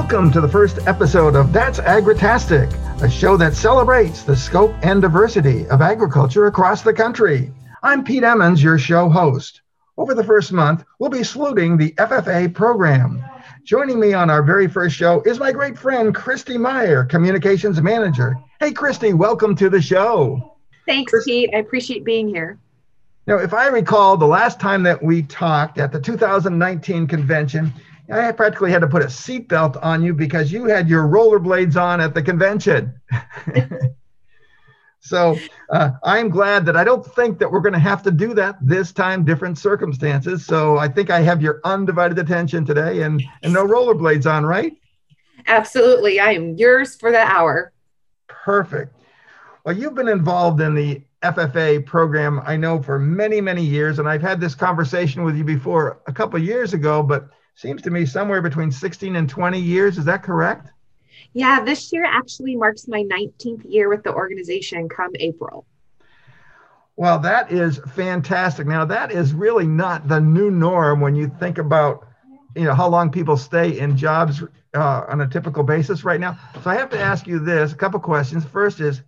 Welcome to the first episode of That's Agritastic, a show that celebrates the scope and diversity of agriculture across the country. I'm Pete Emmons, your show host. Over the first month, we'll be saluting the FFA program. Joining me on our very first show is my great friend, Christy Meyer, Communications Manager. Hey, Christy, welcome to the show. Thanks, Chris- Pete. I appreciate being here. Now, if I recall, the last time that we talked at the 2019 convention, I practically had to put a seatbelt on you because you had your rollerblades on at the convention. so uh, I'm glad that I don't think that we're going to have to do that this time, different circumstances. So I think I have your undivided attention today and, and no rollerblades on, right? Absolutely. I am yours for the hour. Perfect. Well, you've been involved in the FFA program, I know, for many, many years. And I've had this conversation with you before a couple years ago, but seems to me somewhere between 16 and 20 years. Is that correct? Yeah, this year actually marks my 19th year with the organization come April. Well, that is fantastic. Now, that is really not the new norm when you think about you know how long people stay in jobs uh, on a typical basis right now. So I have to ask you this: a couple questions. First is,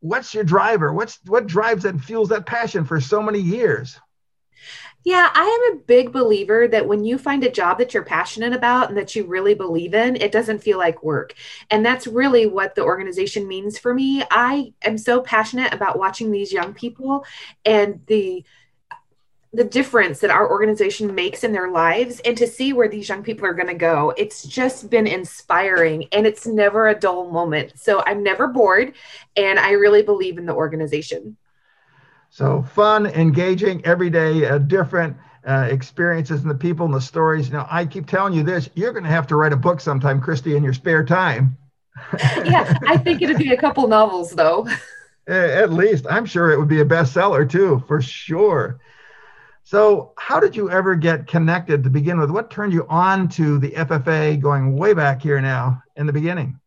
what's your driver? What's what drives and fuels that passion for so many years? Yeah, I am a big believer that when you find a job that you're passionate about and that you really believe in, it doesn't feel like work. And that's really what the organization means for me. I am so passionate about watching these young people and the the difference that our organization makes in their lives and to see where these young people are going to go. It's just been inspiring and it's never a dull moment. So I'm never bored and I really believe in the organization. So fun, engaging, every day, uh, different uh, experiences and the people and the stories. Now, I keep telling you this: you're going to have to write a book sometime, Christy, in your spare time. yeah, I think it'd be a couple novels, though. At least, I'm sure it would be a bestseller too, for sure. So, how did you ever get connected to begin with? What turned you on to the FFA going way back here now in the beginning?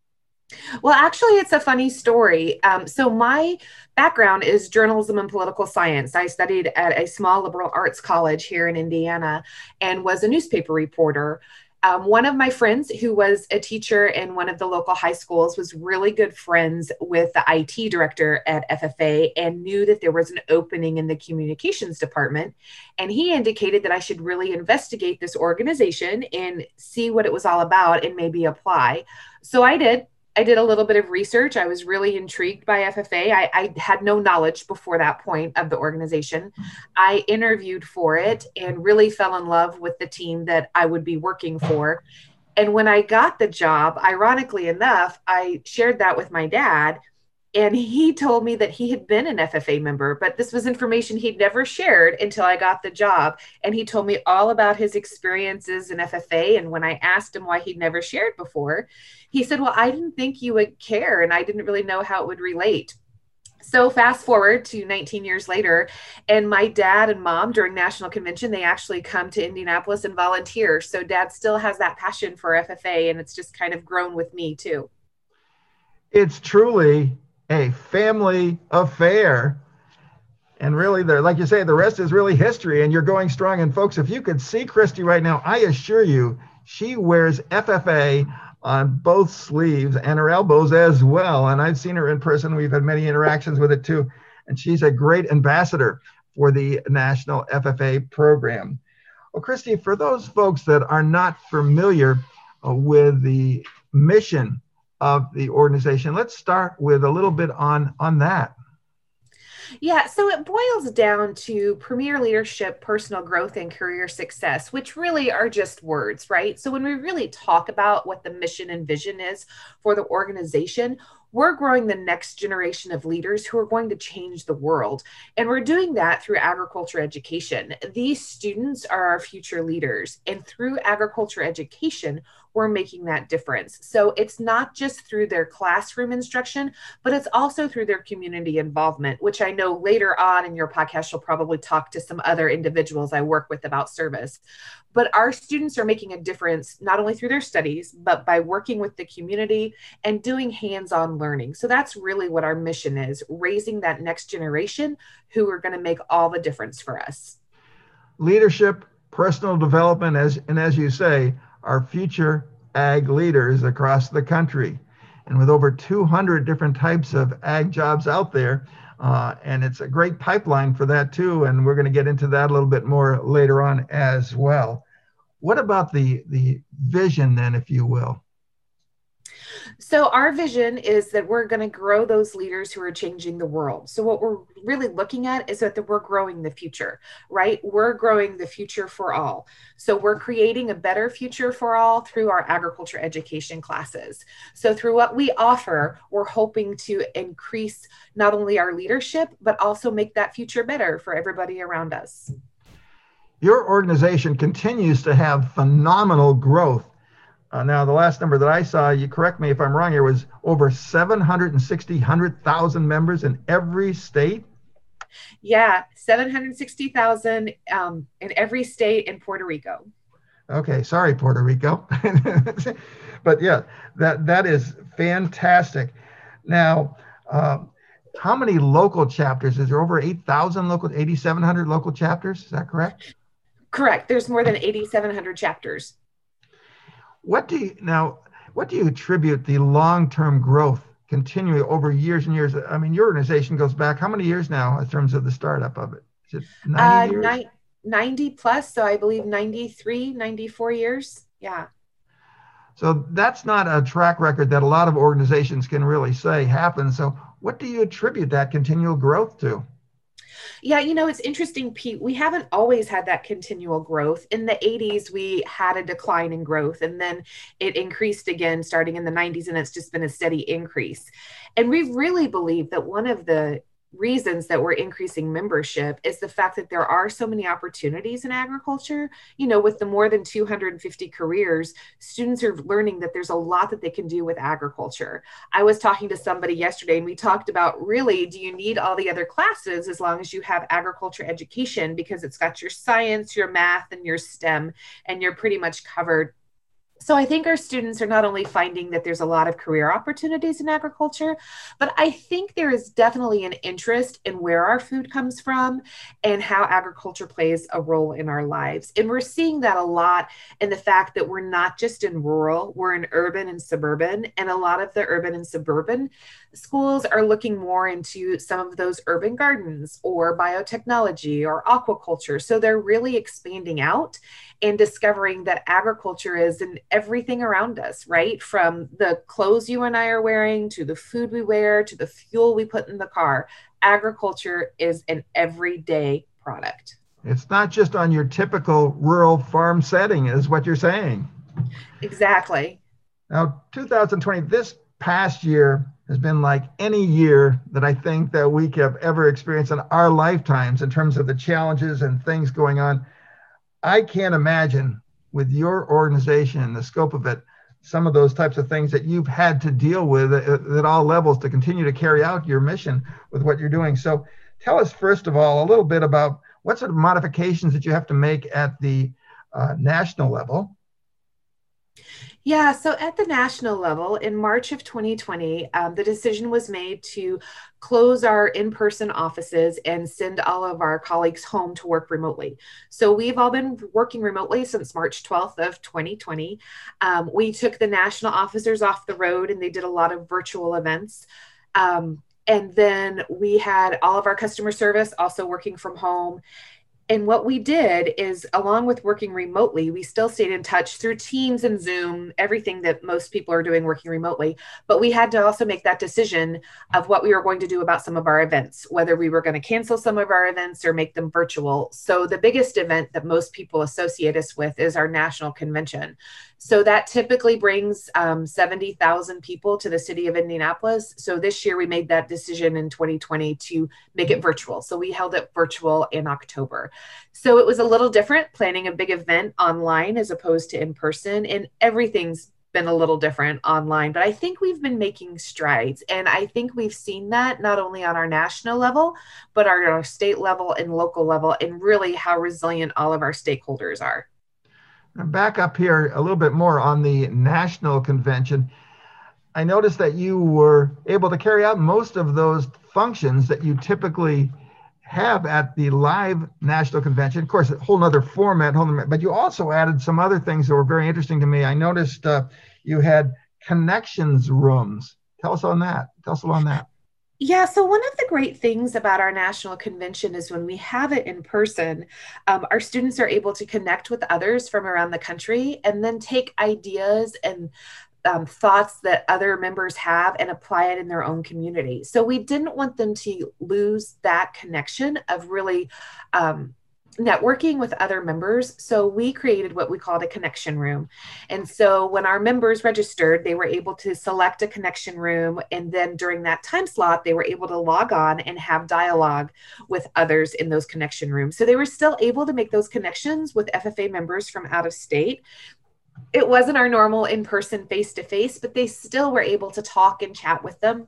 Well, actually, it's a funny story. Um, so, my background is journalism and political science. I studied at a small liberal arts college here in Indiana and was a newspaper reporter. Um, one of my friends, who was a teacher in one of the local high schools, was really good friends with the IT director at FFA and knew that there was an opening in the communications department. And he indicated that I should really investigate this organization and see what it was all about and maybe apply. So I did. I did a little bit of research. I was really intrigued by FFA. I, I, had no knowledge before that point of the organization. I interviewed for it and really fell in love with the team that I would be working for. And when I got the job, ironically enough, I shared that with my dad and he told me that he had been an FFA member, but this was information he'd never shared until I got the job. And he told me all about his experiences in FFA. And when I asked him why he'd never shared before, he said, Well, I didn't think you would care, and I didn't really know how it would relate. So fast forward to 19 years later, and my dad and mom during national convention, they actually come to Indianapolis and volunteer. So dad still has that passion for FFA, and it's just kind of grown with me too. It's truly a family affair. And really, there, like you say, the rest is really history, and you're going strong. And folks, if you could see Christy right now, I assure you, she wears FFA on both sleeves and her elbows as well. And I've seen her in person. We've had many interactions with it too. And she's a great ambassador for the National FFA program. Well, Christy, for those folks that are not familiar uh, with the mission of the organization. Let's start with a little bit on on that. Yeah, so it boils down to premier leadership, personal growth, and career success, which really are just words, right? So when we really talk about what the mission and vision is for the organization, we're growing the next generation of leaders who are going to change the world. And we're doing that through agriculture education. These students are our future leaders. And through agriculture education, we're making that difference. So it's not just through their classroom instruction, but it's also through their community involvement, which I know later on in your podcast, you'll probably talk to some other individuals I work with about service. But our students are making a difference not only through their studies, but by working with the community and doing hands on learning. So that's really what our mission is raising that next generation who are going to make all the difference for us. Leadership, personal development, as, and as you say, our future ag leaders across the country. And with over 200 different types of ag jobs out there, uh, and it's a great pipeline for that too. And we're going to get into that a little bit more later on as well. What about the, the vision then, if you will? So, our vision is that we're going to grow those leaders who are changing the world. So, what we're really looking at is that we're growing the future, right? We're growing the future for all. So, we're creating a better future for all through our agriculture education classes. So, through what we offer, we're hoping to increase not only our leadership, but also make that future better for everybody around us. Your organization continues to have phenomenal growth uh, now, the last number that I saw, you correct me if I'm wrong here, was over 760, 100,000 members in every state. Yeah, 760,000 um, in every state in Puerto Rico. Okay, sorry, Puerto Rico. but yeah, that, that is fantastic. Now, uh, how many local chapters? Is there over 8,000 local, 8,700 local chapters? Is that correct? Correct. There's more than 8,700 chapters. What do you now? What do you attribute the long-term growth continuing over years and years? I mean, your organization goes back how many years now in terms of the startup of it? Is it 90 uh, years? 90 plus. So I believe 93, 94 years. Yeah. So that's not a track record that a lot of organizations can really say happens. So what do you attribute that continual growth to? Yeah, you know, it's interesting, Pete. We haven't always had that continual growth. In the 80s, we had a decline in growth, and then it increased again starting in the 90s, and it's just been a steady increase. And we really believe that one of the reasons that we're increasing membership is the fact that there are so many opportunities in agriculture. You know, with the more than 250 careers, students are learning that there's a lot that they can do with agriculture. I was talking to somebody yesterday and we talked about really, do you need all the other classes as long as you have agriculture education because it's got your science, your math, and your STEM, and you're pretty much covered so I think our students are not only finding that there's a lot of career opportunities in agriculture, but I think there is definitely an interest in where our food comes from and how agriculture plays a role in our lives. And we're seeing that a lot in the fact that we're not just in rural, we're in urban and suburban. And a lot of the urban and suburban schools are looking more into some of those urban gardens or biotechnology or aquaculture. So they're really expanding out and discovering that agriculture is in everything around us, right? From the clothes you and I are wearing to the food we wear to the fuel we put in the car. Agriculture is an everyday product. It's not just on your typical rural farm setting, is what you're saying. Exactly. Now, 2020, this past year has been like any year that I think that we have ever experienced in our lifetimes in terms of the challenges and things going on. I can't imagine with your organization and the scope of it, some of those types of things that you've had to deal with at, at, all levels to continue to carry out your mission with what you're doing. So, tell us first of all a little bit about what sort of modifications that you have to make at the uh, national level yeah, so at the national level, in March of 2020, um, the decision was made to close our in person offices and send all of our colleagues home to work remotely. So we've all been working remotely since March 12th of 2020. Um, we took the national officers off the road and they did a lot of virtual events. Um, and then we had all of our customer service also working from home and what we did is along with working remotely we still stayed in touch through teams and zoom everything that most people are doing working remotely but we had to also make that decision of what we were going to do about some of our events whether we were going to cancel some of our events or make them virtual so the biggest event that most people associate us with is our national convention so that typically brings um, 70,000 people to the city of Indianapolis. So this year we made that decision in 2020 to make it virtual. So we held it virtual in October. So it was a little different planning a big event online as opposed to in person, and everything's been a little different online, but I think we've been making strides. And I think we've seen that not only on our national level, but our, our state level and local level, and really how resilient all of our stakeholders are back up here a little bit more on the national convention. I noticed that you were able to carry out most of those functions that you typically have at the live national convention. Of course, a whole other format, whole but you also added some other things that were very interesting to me. I noticed uh, you had connections rooms. Tell us on that. Tell us on that. Yeah, so one of the great things about our national convention is when we have it in person, um, our students are able to connect with others from around the country and then take ideas and um, thoughts that other members have and apply it in their own community. So we didn't want them to lose that connection of really um, networking with other members. So we created what we called a connection room. And so when our members registered, they were able to select a connection room. And then during that time slot, they were able to log on and have dialogue with others in those connection rooms. So they were still able to make those connections with FFA members from out of state it wasn't our normal in person face to face, but they still were able to talk and chat with them.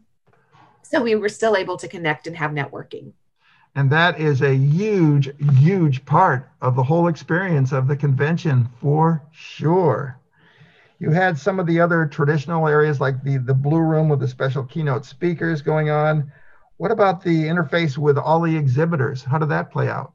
So we were still able to connect and have networking. And that is a huge, huge part of the whole experience of the convention for sure. You had some of the other traditional areas like the, the Blue Room with the special keynote speakers going on. What about the interface with all the exhibitors? How did that play out?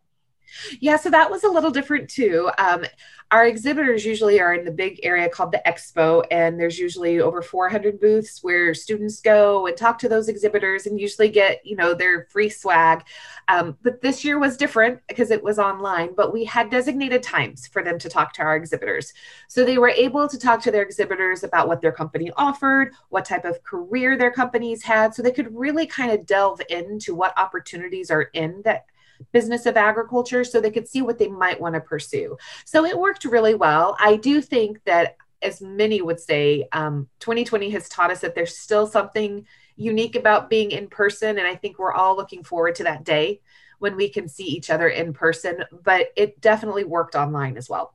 Yeah, so that was a little different too. Um, our exhibitors usually are in the big area called the expo and there's usually over 400 booths where students go and talk to those exhibitors and usually get you know their free swag um, but this year was different because it was online but we had designated times for them to talk to our exhibitors so they were able to talk to their exhibitors about what their company offered what type of career their companies had so they could really kind of delve into what opportunities are in that business of agriculture so they could see what they might want to pursue. So it worked really well. I do think that, as many would say, um, 2020 has taught us that there's still something unique about being in person. And I think we're all looking forward to that day when we can see each other in person. But it definitely worked online as well.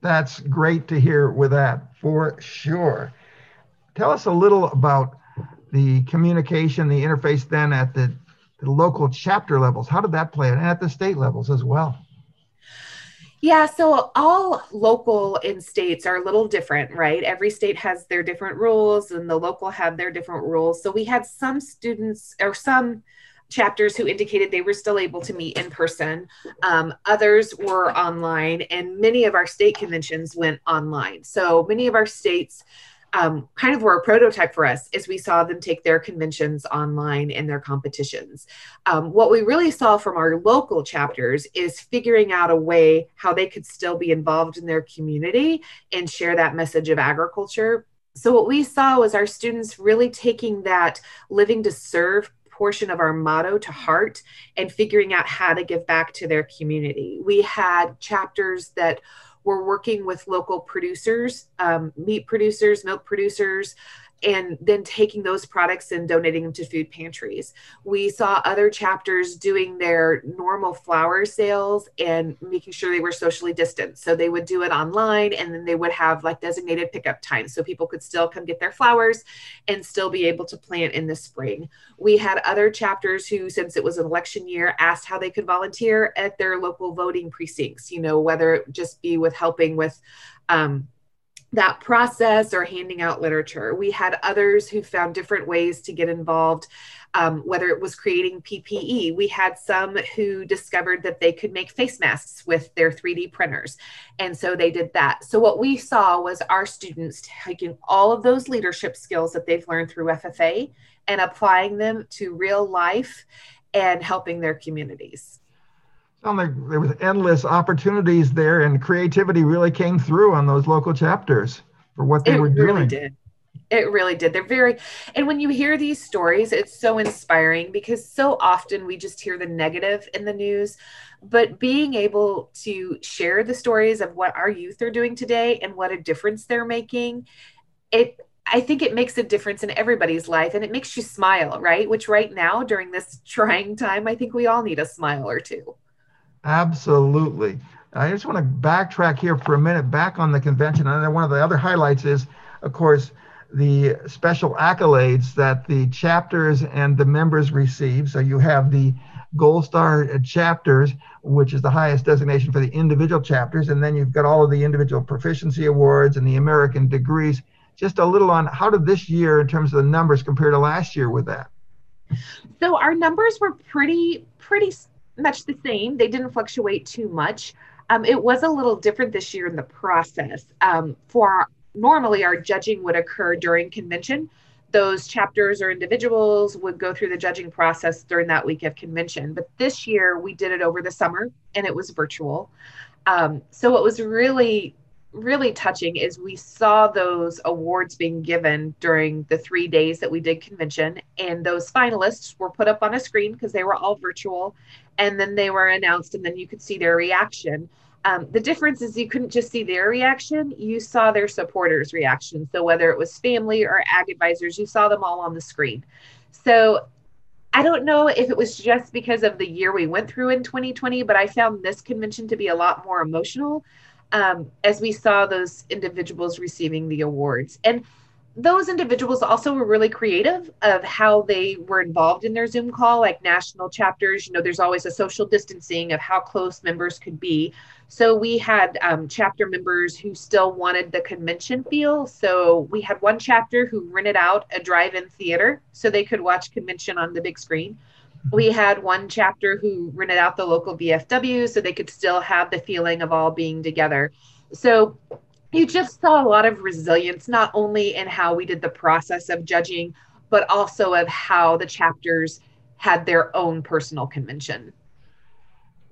That's great to hear with that for sure. Tell us a little about the communication, the interface then at the the local chapter levels. How did that play out? and at the state levels as well? Yeah, so all local in states are a little different, right? Every state has their different rules and the local have their different rules. So we had some students or some chapters who indicated they were still able to meet in person. Um, others were online, and many of our state conventions went online. So many of our states um, kind of were a prototype for us as we saw them take their conventions online and their competitions. Um, what we really saw from our local chapters is figuring out a way how they could still be involved in their community and share that message of agriculture. So, what we saw was our students really taking that living to serve portion of our motto to heart and figuring out how to give back to their community. We had chapters that we're working with local producers, um, meat producers, milk producers, and then taking those products and donating them to food pantries. We saw other chapters doing their normal flower sales and making sure they were socially distanced. So they would do it online and then they would have like designated pickup times so people could still come get their flowers and still be able to plant in the spring. We had other chapters who, since it was an election year, asked how they could volunteer at their local voting precincts, you know, whether it just be with helping with um, that process or handing out literature. We had others who found different ways to get involved, um, whether it was creating PPE. We had some who discovered that they could make face masks with their 3D printers. And so they did that. So, what we saw was our students taking all of those leadership skills that they've learned through FFA and applying them to real life and helping their communities sound like there was endless opportunities there and creativity really came through on those local chapters for what they it were really doing did it really did they're very and when you hear these stories it's so inspiring because so often we just hear the negative in the news but being able to share the stories of what our youth are doing today and what a difference they're making it I think it makes a difference in everybody's life and it makes you smile, right? Which right now during this trying time, I think we all need a smile or two. Absolutely. I just want to backtrack here for a minute back on the convention. And one of the other highlights is, of course, the special accolades that the chapters and the members receive. So you have the Gold Star chapters, which is the highest designation for the individual chapters. And then you've got all of the individual proficiency awards and the American degrees. Just a little on how did this year, in terms of the numbers, compare to last year with that? So our numbers were pretty pretty much the same. They didn't fluctuate too much. Um, it was a little different this year in the process. Um, for our, normally, our judging would occur during convention. Those chapters or individuals would go through the judging process during that week of convention. But this year, we did it over the summer and it was virtual. Um, so it was really really touching is we saw those awards being given during the three days that we did convention and those finalists were put up on a screen because they were all virtual and then they were announced and then you could see their reaction. Um, the difference is you couldn't just see their reaction you saw their supporters reaction. So whether it was family or ag advisors you saw them all on the screen. So I don't know if it was just because of the year we went through in 2020, but I found this convention to be a lot more emotional um, as we saw those individuals receiving the awards. And those individuals also were really creative of how they were involved in their Zoom call, like national chapters. You know, there's always a social distancing of how close members could be. So we had um, chapter members who still wanted the convention feel. So we had one chapter who rented out a drive in theater so they could watch convention on the big screen. We had one chapter who rented out the local VFW so they could still have the feeling of all being together. So you just saw a lot of resilience, not only in how we did the process of judging, but also of how the chapters had their own personal convention.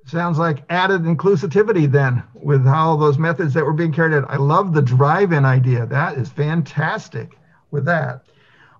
Sounds like added inclusivity then with how those methods that were being carried out. I love the drive in idea. That is fantastic with that.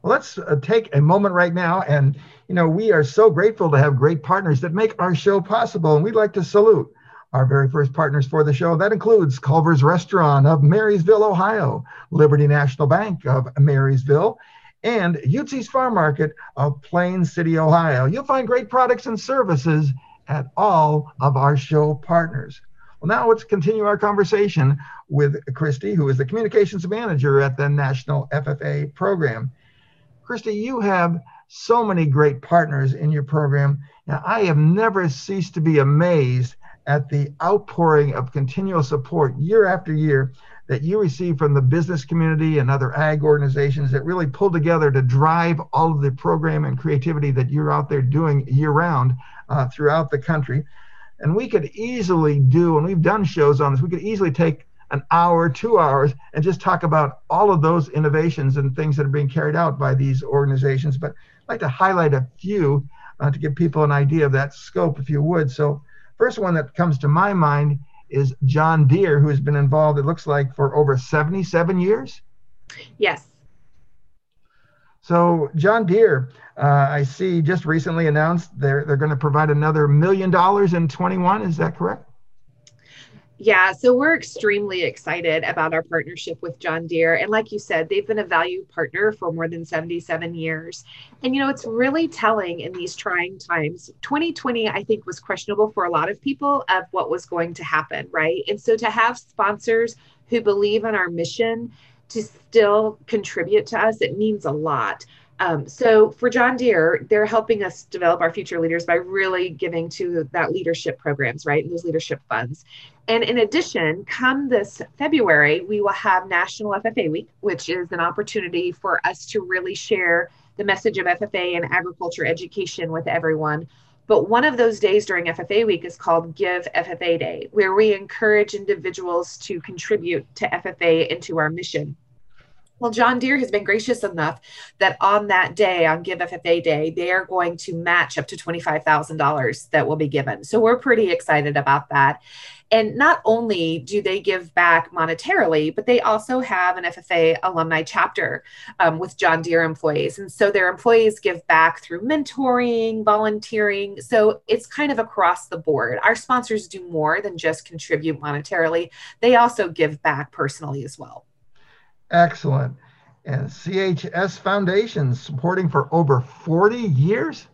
Well, let's uh, take a moment right now. And, you know, we are so grateful to have great partners that make our show possible. And we'd like to salute our very first partners for the show. That includes Culver's Restaurant of Marysville, Ohio, Liberty National Bank of Marysville, and Utzi's Farm Market of Plain City, Ohio. You'll find great products and services at all of our show partners. Well, now let's continue our conversation with Christy, who is the communications manager at the National FFA program. Christy, you have so many great partners in your program. Now, I have never ceased to be amazed at the outpouring of continual support year after year that you receive from the business community and other ag organizations that really pull together to drive all of the program and creativity that you're out there doing year round uh, throughout the country. And we could easily do, and we've done shows on this, we could easily take an hour, two hours, and just talk about all of those innovations and things that are being carried out by these organizations. But I'd like to highlight a few uh, to give people an idea of that scope, if you would. So, first one that comes to my mind is John Deere, who has been involved, it looks like, for over 77 years. Yes. So, John Deere, uh, I see just recently announced they're, they're going to provide another million dollars in 21. Is that correct? Yeah, so we're extremely excited about our partnership with John Deere. And like you said, they've been a valued partner for more than 77 years. And, you know, it's really telling in these trying times. 2020, I think, was questionable for a lot of people of what was going to happen, right? And so to have sponsors who believe in our mission to still contribute to us, it means a lot. Um, so for John Deere, they're helping us develop our future leaders by really giving to that leadership programs, right? And those leadership funds. And in addition, come this February, we will have National FFA Week, which is an opportunity for us to really share the message of FFA and agriculture education with everyone. But one of those days during FFA week is called Give FFA Day, where we encourage individuals to contribute to FFA into our mission. Well, John Deere has been gracious enough that on that day, on Give FFA Day, they are going to match up to $25,000 that will be given. So we're pretty excited about that. And not only do they give back monetarily, but they also have an FFA alumni chapter um, with John Deere employees. And so their employees give back through mentoring, volunteering. So it's kind of across the board. Our sponsors do more than just contribute monetarily, they also give back personally as well. Excellent. And CHS Foundation supporting for over 40 years?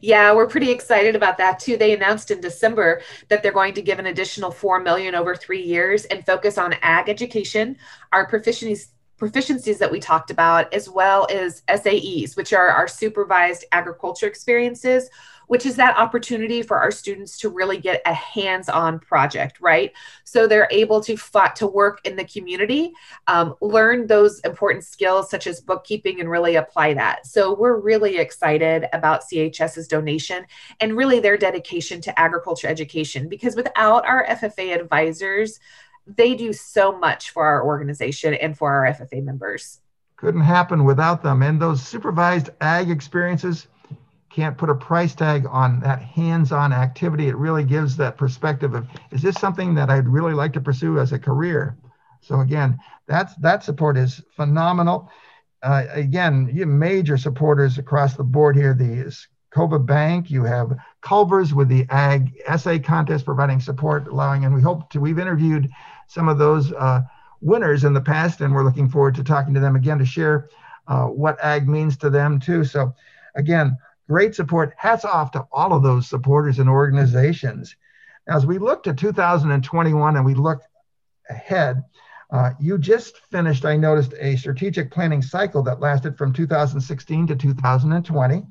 Yeah, we're pretty excited about that too. They announced in December that they're going to give an additional 4 million over 3 years and focus on ag education. Our proficiency proficiencies that we talked about, as well as SAEs, which are our supervised agriculture experiences, which is that opportunity for our students to really get a hands-on project, right? So they're able to to work in the community, um, learn those important skills such as bookkeeping, and really apply that. So we're really excited about CHS's donation and really their dedication to agriculture education because without our FFA advisors, they do so much for our organization and for our FFA members. Couldn't happen without them. And those supervised ag experiences, can't put a price tag on that hands-on activity. It really gives that perspective of is this something that I'd really like to pursue as a career? So again, that's that support is phenomenal. Uh, again, you major supporters across the board here. The CoBank, you have Culver's with the Ag Essay Contest providing support, allowing, and we hope to. We've interviewed some of those uh, winners in the past, and we're looking forward to talking to them again to share uh, what ag means to them too. So, again, great support. Hats off to all of those supporters and organizations. As we look to 2021 and we look ahead, uh, you just finished, I noticed, a strategic planning cycle that lasted from 2016 to 2020.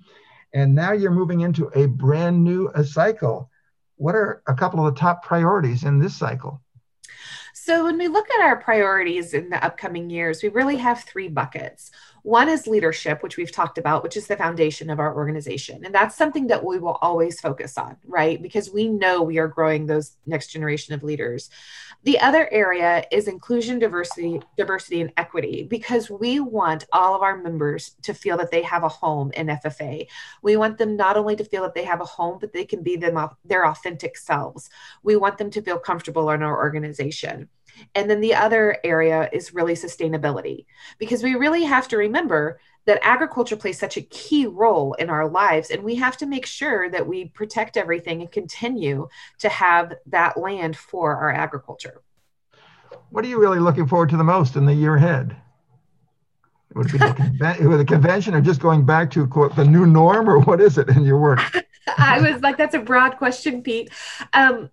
And now you're moving into a brand new uh, cycle. What are a couple of the top priorities in this cycle? So, when we look at our priorities in the upcoming years, we really have three buckets. One is leadership, which we've talked about, which is the foundation of our organization. And that's something that we will always focus on, right? Because we know we are growing those next generation of leaders. The other area is inclusion, diversity, diversity and equity, because we want all of our members to feel that they have a home in FFA. We want them not only to feel that they have a home, but they can be them their authentic selves. We want them to feel comfortable in our organization. And then the other area is really sustainability, because we really have to remember that agriculture plays such a key role in our lives and we have to make sure that we protect everything and continue to have that land for our agriculture. What are you really looking forward to the most in the year ahead? Would it be the, conven- the convention or just going back to quote the new norm or what is it in your work? I was like that's a broad question pete. Um,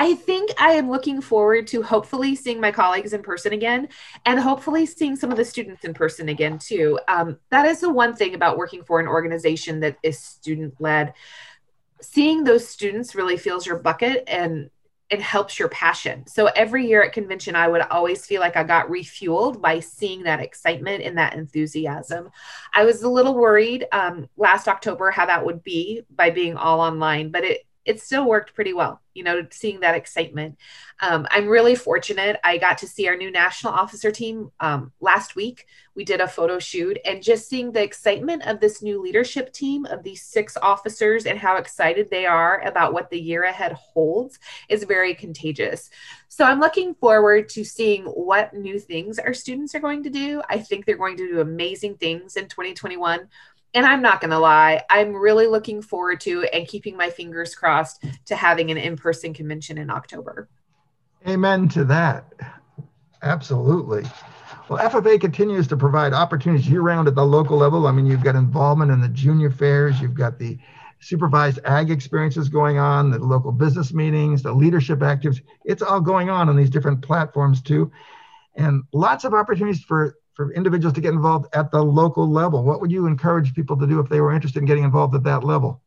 I think I am looking forward to hopefully seeing my colleagues in person again and hopefully seeing some of the students in person again too. Um, that is the one thing about working for an organization that is student led. Seeing those students really fills your bucket and it helps your passion. So every year at convention, I would always feel like I got refueled by seeing that excitement and that enthusiasm. I was a little worried um, last October how that would be by being all online, but it it still worked pretty well, you know, seeing that excitement. Um, I'm really fortunate. I got to see our new national officer team um, last week. We did a photo shoot and just seeing the excitement of this new leadership team of these six officers and how excited they are about what the year ahead holds is very contagious. So I'm looking forward to seeing what new things our students are going to do. I think they're going to do amazing things in 2021 and I'm not going to lie, I'm really looking forward to and keeping my fingers crossed to having an in person convention in October. Amen to that. Absolutely. Well, FFA continues to provide opportunities year round at the local level. I mean, you've got involvement in the junior fairs, you've got the supervised ag experiences going on, the local business meetings, the leadership activities. It's all going on on these different platforms too. And lots of opportunities for for individuals to get involved at the local level. What would you encourage people to do if they were interested in getting involved at that level?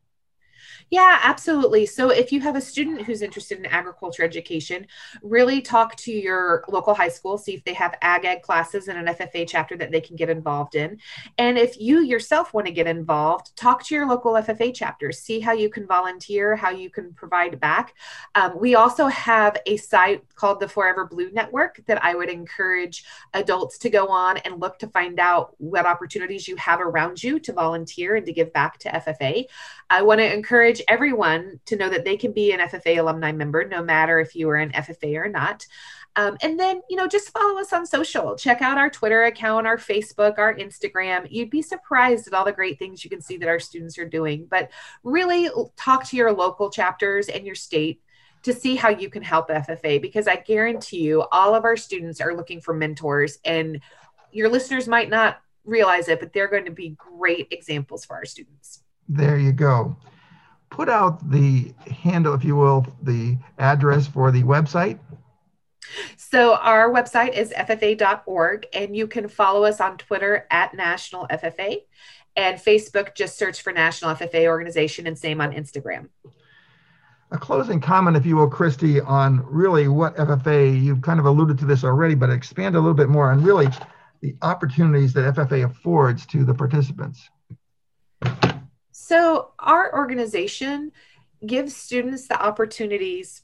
Yeah, absolutely. So if you have a student who's interested in agriculture education, really talk to your local high school, see if they have ag ed classes and an FFA chapter that they can get involved in. And if you yourself want to get involved, talk to your local FFA chapter, see how you can volunteer, how you can provide back. Um, we also have a site called the Forever Blue Network that I would encourage adults to go on and look to find out what opportunities you have around you to volunteer and to give back to FFA. I want to encourage everyone to know that they can be an FFA alumni member, no matter if you are an FFA or not. Um, and then, you know, just follow us on social. Check out our Twitter account, our Facebook, our Instagram. You'd be surprised at all the great things you can see that our students are doing. But really talk to your local chapters and your state to see how you can help FFA because I guarantee you all of our students are looking for mentors and your listeners might not realize it, but they're going to be great examples for our students. There you go. Put out the handle, if you will, the address for the website. So our website is ffa.org, and you can follow us on Twitter at National FFA and Facebook. Just search for National FFA Organization, and same on Instagram. A closing comment, if you will, Christy, on really what FFA, you've kind of alluded to this already, but expand a little bit more on really the opportunities that FFA affords to the participants. So, our organization gives students the opportunities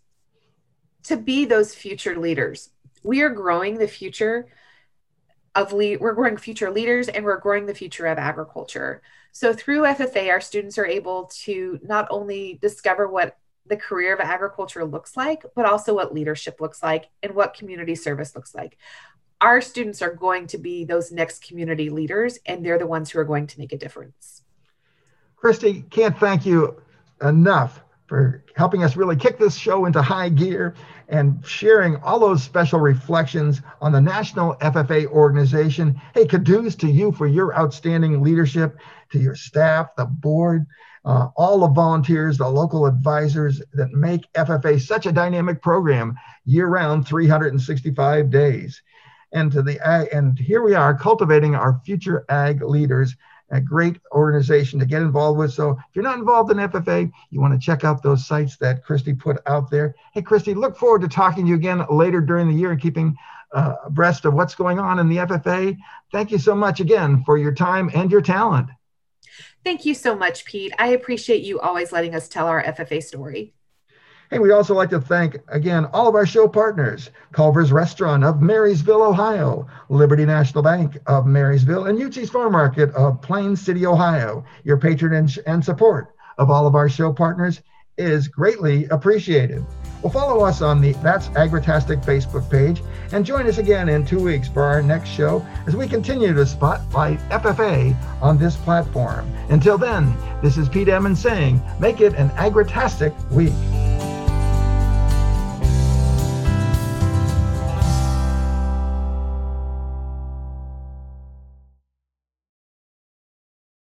to be those future leaders. We are growing the future of lead, we're growing future leaders and we're growing the future of agriculture. So through FFA, our students are able to not only discover what the career of agriculture looks like, but also what leadership looks like and what community service looks like. Our students are going to be those next community leaders, and they're the ones who are going to make a difference. Christy, can't thank you enough for helping us really kick this show into high gear and sharing all those special reflections on the National FFA organization. Hey, kudos to you for your outstanding leadership, to your staff, the board, uh, all the volunteers, the local advisors that make FFA such a dynamic program year round, 365 days. And to the and here we are cultivating our future ag leaders a great organization to get involved with. So if you're not involved in FFA, you want to check out those sites that Christy put out there. Hey, Christy, look forward to talking to you again later during the year and keeping uh, abreast of what's going on in the FFA. Thank you so much again for your time and your talent. Thank you so much, Pete. I appreciate you always letting us tell our FFA story. Hey, we'd also like to thank again all of our show partners Culver's Restaurant of Marysville, Ohio, Liberty National Bank of Marysville, and Uchis Farm Market of Plain City, Ohio. Your patronage and support of all of our show partners is greatly appreciated. Well, follow us on the That's Agritastic Facebook page and join us again in two weeks for our next show as we continue to spotlight FFA on this platform. Until then, this is Pete Emmons saying, make it an agritastic week.